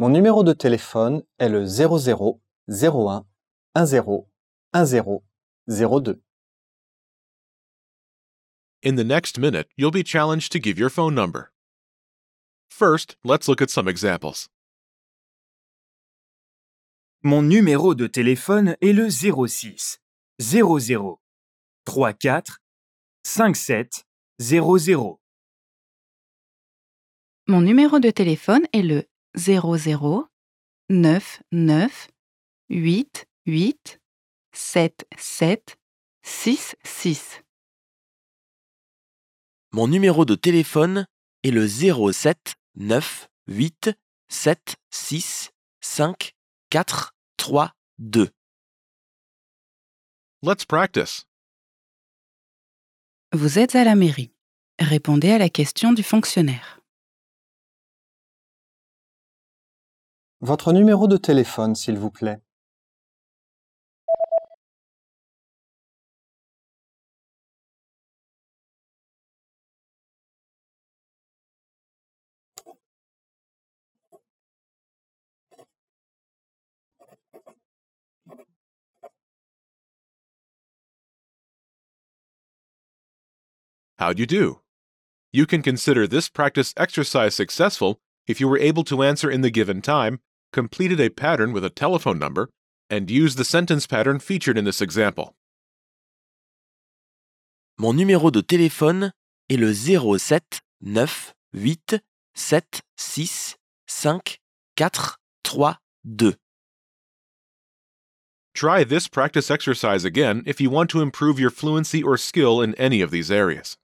Mon numéro de téléphone est le 00 01 10 10 02. In the next minute, you'll be challenged to give your phone number. First, let's look at some examples. Mon numéro de téléphone est le 06 00 34 57 00. Mon numéro de téléphone est le 00 99 8 8 7 7 6 6. Mon numéro de téléphone est le 07 9 8 7 6 5 4 3 2. Let's practice. Vous êtes à la mairie. Répondez à la question du fonctionnaire. Votre numéro de téléphone, s'il vous plaît. How'd you do? You can consider this practice exercise successful if you were able to answer in the given time, completed a pattern with a telephone number, and used the sentence pattern featured in this example. Mon numéro de téléphone est le 07 9 8 7 6 5 4 3 2. Try this practice exercise again if you want to improve your fluency or skill in any of these areas.